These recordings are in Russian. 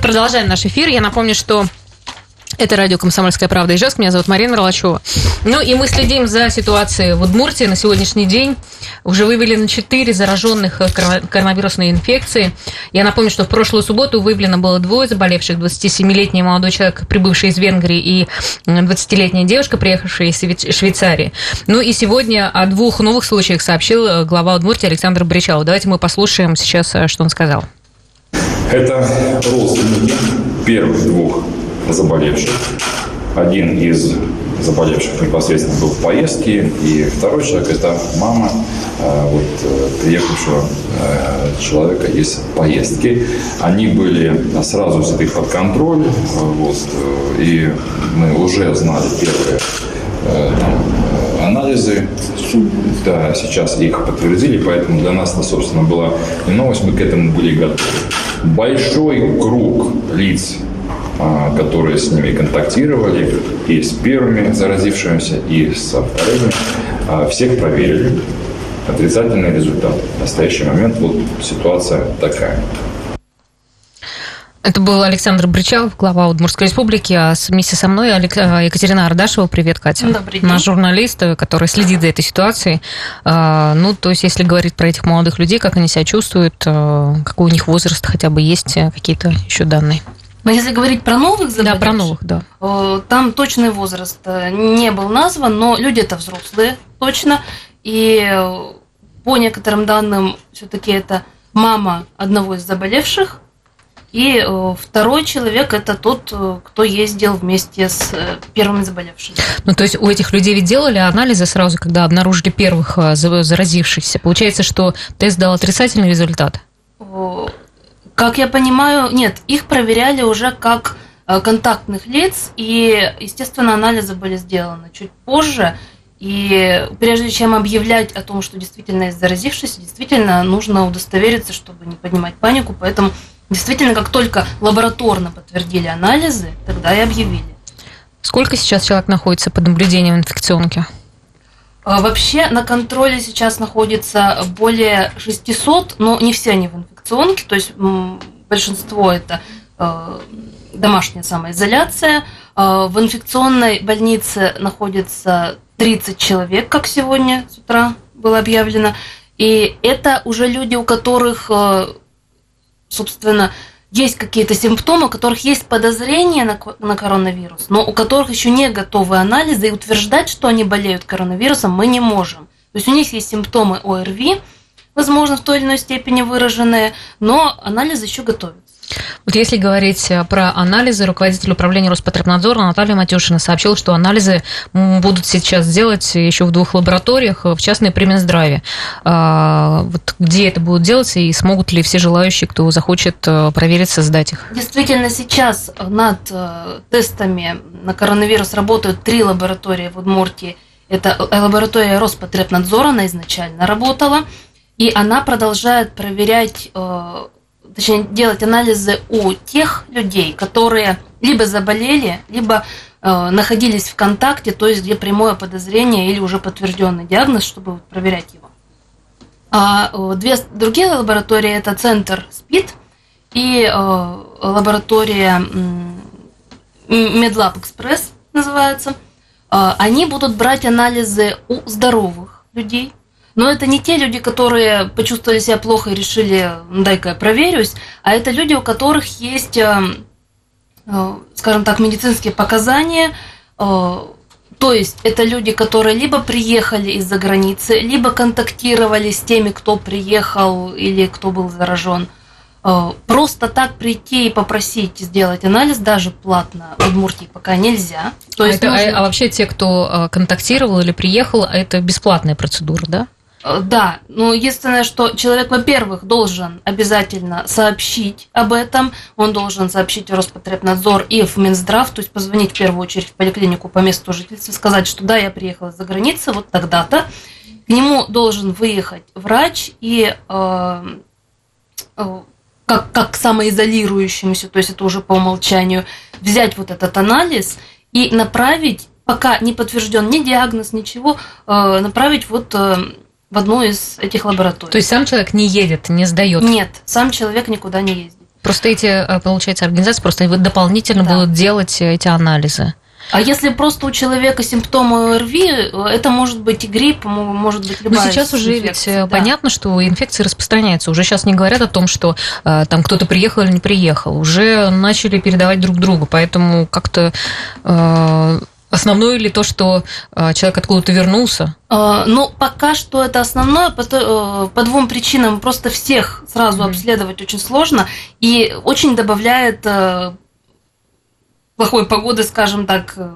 Продолжаем наш эфир. Я напомню, что это радио «Комсомольская правда» Ижевск. Меня зовут Марина Мерлачева. Ну и мы следим за ситуацией в Удмуртии на сегодняшний день. Уже выявлено 4 зараженных коронавирусной инфекцией. Я напомню, что в прошлую субботу выявлено было двое заболевших. 27-летний молодой человек, прибывший из Венгрии, и 20-летняя девушка, приехавшая из Швейцарии. Ну и сегодня о двух новых случаях сообщил э, глава Удмуртии Александр Бричалов. Давайте мы послушаем сейчас, э, что он сказал. Это родственники первых двух заболевших. Один из заболевших непосредственно был в поездке, и второй человек – это мама э, вот, э, приехавшего э, человека из поездки. Они были сразу взяты под контроль, вот, и мы уже знали первые там, анализы, да, сейчас их подтвердили, поэтому для нас, собственно, была и новость, мы к этому были готовы. Большой круг лиц, а, которые с ними контактировали, и с первыми заразившимися, и со вторыми, а, всех проверили. Отрицательный результат. В настоящий момент вот ситуация такая. Это был Александр Бричалов, глава Удмуртской республики, а вместе со мной Екатерина Ардашева. Привет, Катя. Добрый день. Наш журналист, который следит за этой ситуацией. Ну, то есть, если говорить про этих молодых людей, как они себя чувствуют, какой у них возраст хотя бы есть, какие-то еще данные? Но если говорить про новых заболевших, да, про новых, да. Э, там точный возраст э, не был назван, но люди это взрослые, точно. И э, по некоторым данным, все-таки это мама одного из заболевших, и второй человек это тот, кто ездил вместе с первыми заболевшими. Ну, то есть у этих людей ведь делали анализы сразу, когда обнаружили первых заразившихся. Получается, что тест дал отрицательный результат? Как я понимаю, нет, их проверяли уже как э, контактных лиц, и, естественно, анализы были сделаны чуть позже. И прежде чем объявлять о том, что действительно есть заразившийся, действительно нужно удостовериться, чтобы не поднимать панику. Поэтому действительно, как только лабораторно подтвердили анализы, тогда и объявили. Сколько сейчас человек находится под наблюдением инфекционки? А, вообще на контроле сейчас находится более 600, но не все они в инфекционке то есть большинство это э, домашняя самоизоляция. Э, в инфекционной больнице находится 30 человек, как сегодня с утра было объявлено. И это уже люди, у которых, э, собственно, есть какие-то симптомы, у которых есть подозрение на, на коронавирус, но у которых еще не готовы анализы, и утверждать, что они болеют коронавирусом, мы не можем. То есть у них есть симптомы ОРВИ, возможно, в той или иной степени выраженные, но анализы еще готовятся. Вот если говорить э, про анализы, руководитель управления Роспотребнадзора Наталья Матюшина сообщила, что анализы будут сейчас делать еще в двух лабораториях, в частной при Минздраве. А, вот где это будет делаться и смогут ли все желающие, кто захочет э, провериться, сдать их? Действительно, сейчас над э, тестами на коронавирус работают три лаборатории в Удмуртии. Это лаборатория Роспотребнадзора, она изначально работала – и она продолжает проверять, э, точнее, делать анализы у тех людей, которые либо заболели, либо э, находились в контакте, то есть где прямое подозрение или уже подтвержденный диагноз, чтобы проверять его. А э, две другие лаборатории это центр СПИД и лаборатория Медлаб Экспресс называется. Они будут брать анализы у здоровых людей, но это не те люди, которые почувствовали себя плохо и решили, ну, дай-ка я проверюсь, а это люди, у которых есть, э, э, скажем так, медицинские показания, э, то есть это люди, которые либо приехали из-за границы, либо контактировали с теми, кто приехал или кто был заражен. Просто так прийти и попросить сделать анализ даже платно в Удмуртии пока нельзя. То а, есть это, нужно... а, а вообще те, кто контактировал или приехал, это бесплатная процедура, да? Э, да, но единственное, что человек, во-первых, должен обязательно сообщить об этом, он должен сообщить в Роспотребнадзор и в Минздрав, то есть позвонить в первую очередь в поликлинику по месту жительства, сказать, что да, я приехала за границы, вот тогда-то. К нему должен выехать врач и э, э, как, как к самоизолирующемуся, то есть это уже по умолчанию, взять вот этот анализ и направить, пока не подтвержден ни диагноз, ничего, э, направить вот... Э, в одну из этих лабораторий. То есть сам человек не едет, не сдает? Нет, сам человек никуда не ездит. Просто эти, э, получается, организации просто дополнительно да. будут делать эти анализы. А если просто у человека симптомы ОРВИ, это может быть и грипп, может быть любая Но сейчас уже ведь э, да. понятно, что инфекции распространяются. Уже сейчас не говорят о том, что э, там кто-то приехал или не приехал. Уже начали передавать друг другу. Поэтому как-то э, Основное ли то, что э, человек откуда-то вернулся? Э, ну, пока что это основное по, э, по двум причинам. Просто всех сразу mm-hmm. обследовать очень сложно и очень добавляет плохой погоды, скажем так, э,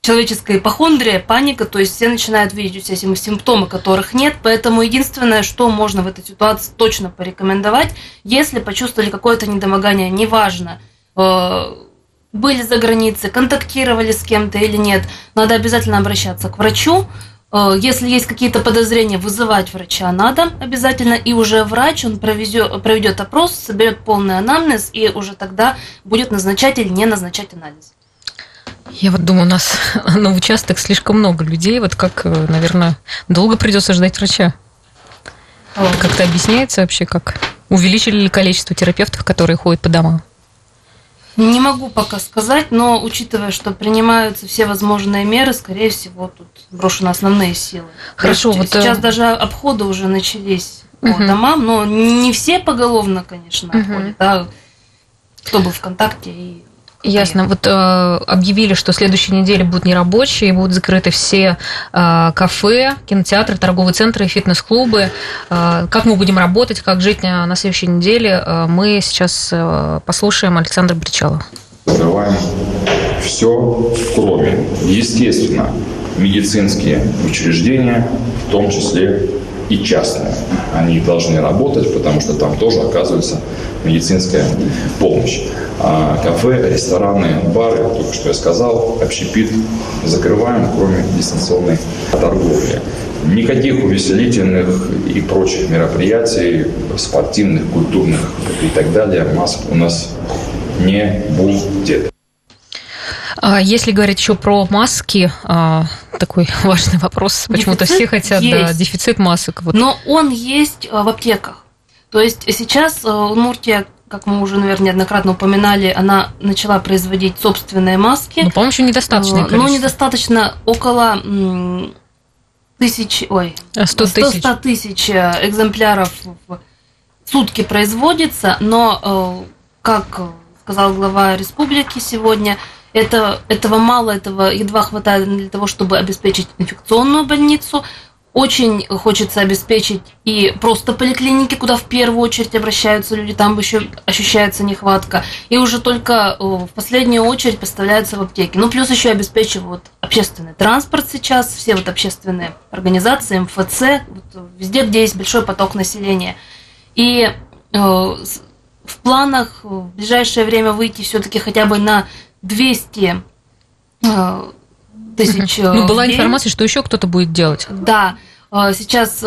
человеческая ипохондрия, паника, то есть все начинают видеть у себя симптомы, которых нет, поэтому единственное, что можно в этой ситуации точно порекомендовать, если почувствовали какое-то недомогание, неважно, э, были за границей, контактировали с кем-то или нет, надо обязательно обращаться к врачу, Э, если есть какие-то подозрения, вызывать врача надо обязательно, и уже врач, он проведет, проведет опрос, соберет полный анамнез, и уже тогда будет назначать или не назначать анализ. Я вот думаю, у нас на участок слишком много людей, вот как, э, наверное, долго придется ждать врача. Как-то объясняется вообще, как увеличили ли количество терапевтов, которые ходят по домам? Не могу пока сказать, но учитывая, что принимаются все возможные меры, скорее всего, тут брошены основные силы. Хорошо, вот сейчас э... даже обходы уже начались угу. по домам, но не все поголовно, конечно, угу. обходят, а кто был в контакте и Ясно. Вот э, объявили, что следующей неделе будут нерабочие, будут закрыты все э, кафе, кинотеатры, торговые центры, фитнес-клубы. Э, как мы будем работать, как жить на, на следующей неделе, э, мы сейчас э, послушаем Александра Бричала. Закрываем все, кроме, естественно, медицинские учреждения, в том числе и частные. Они должны работать, потому что там тоже оказывается медицинская помощь. А кафе, рестораны, бары, только что я сказал, общепит закрываем, кроме дистанционной торговли. Никаких увеселительных и прочих мероприятий, спортивных, культурных и так далее масок у нас не будет. А если говорить еще про маски, а, такой важный вопрос. Почему-то все хотят да, дефицит масок. Вот. Но он есть в аптеках. То есть сейчас Удмуртия как мы уже, наверное, неоднократно упоминали, она начала производить собственные маски. Ну, по-моему, еще недостаточно. Но недостаточно около тысяч, ой, 100 тысяч. 100 тысяч экземпляров в сутки производится, но, как сказал глава республики сегодня, это, этого мало, этого едва хватает для того, чтобы обеспечить инфекционную больницу. Очень хочется обеспечить и просто поликлиники, куда в первую очередь обращаются люди, там еще ощущается нехватка. И уже только э, в последнюю очередь поставляются в аптеки. Ну, плюс еще обеспечивают общественный транспорт сейчас, все вот общественные организации, МФЦ, вот везде, где есть большой поток населения. И э, в планах в ближайшее время выйти все-таки хотя бы на 200 э, тысяч Ну, была информация, что еще кто-то будет делать. Да. Э, сейчас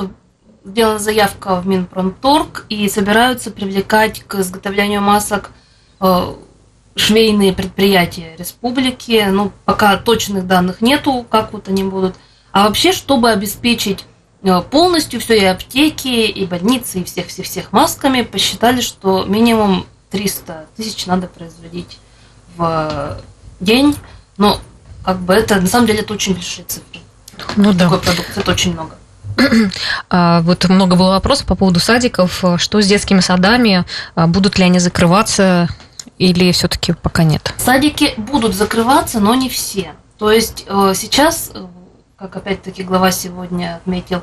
сделана заявка в Минпромторг и собираются привлекать к изготовлению масок э, швейные предприятия республики. Ну, пока точных данных нету, как вот они будут. А вообще, чтобы обеспечить полностью все и аптеки, и больницы, и всех-всех-всех масками, посчитали, что минимум 300 тысяч надо производить в день, но как бы это, на самом деле, это очень большие цифры. Ну да. Такой продукт, это очень много. А, вот много было вопросов по поводу садиков. Что с детскими садами? А, будут ли они закрываться или все-таки пока нет? Садики будут закрываться, но не все. То есть э, сейчас, э, как опять-таки глава сегодня отметил,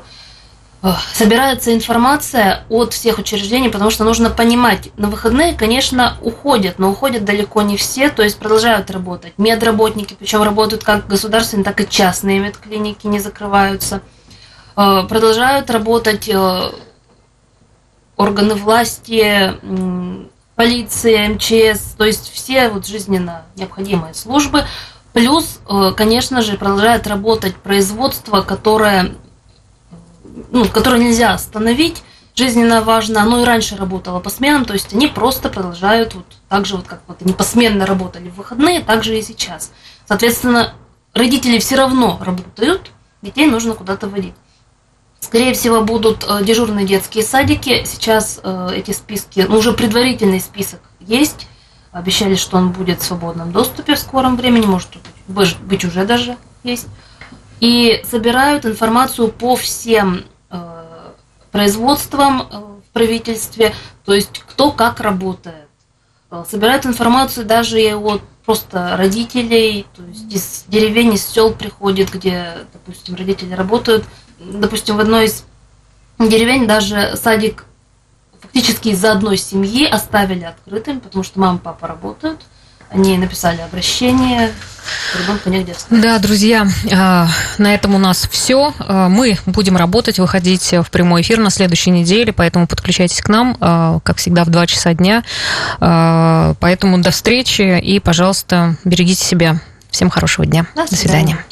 собирается информация от всех учреждений, потому что нужно понимать, на выходные, конечно, уходят, но уходят далеко не все, то есть продолжают работать. Медработники, причем работают как государственные, так и частные медклиники не закрываются. Э, продолжают работать э, органы власти, полиция, МЧС, то есть все вот жизненно необходимые службы. Плюс, э, конечно же, продолжает работать производство, которое ну, которое нельзя остановить, жизненно важно. Оно и раньше работало по сменам, то есть они просто продолжают вот так же, вот как вот они посменно работали в выходные, так же и сейчас. Соответственно, родители все равно работают, детей нужно куда-то водить. Скорее всего, будут э, дежурные детские садики. Сейчас э, эти списки, ну, уже предварительный список есть. Обещали, что он будет в свободном доступе в скором времени, может быть уже даже есть. И собирают информацию по всем производствам в правительстве, то есть кто как работает. Собирают информацию даже и от просто родителей, то есть из деревень, из сел приходит, где, допустим, родители работают. Допустим, в одной из деревень даже садик фактически из-за одной семьи оставили открытым, потому что мама и папа работают. Они написали обращение, негде. Да, друзья, а, на этом у нас все. А, мы будем работать, выходить в прямой эфир на следующей неделе, поэтому подключайтесь к нам, а, как всегда, в 2 часа дня. Поэтому до встречи и, пожалуйста, берегите себя. Всем хорошего дня. До свидания. До свидания.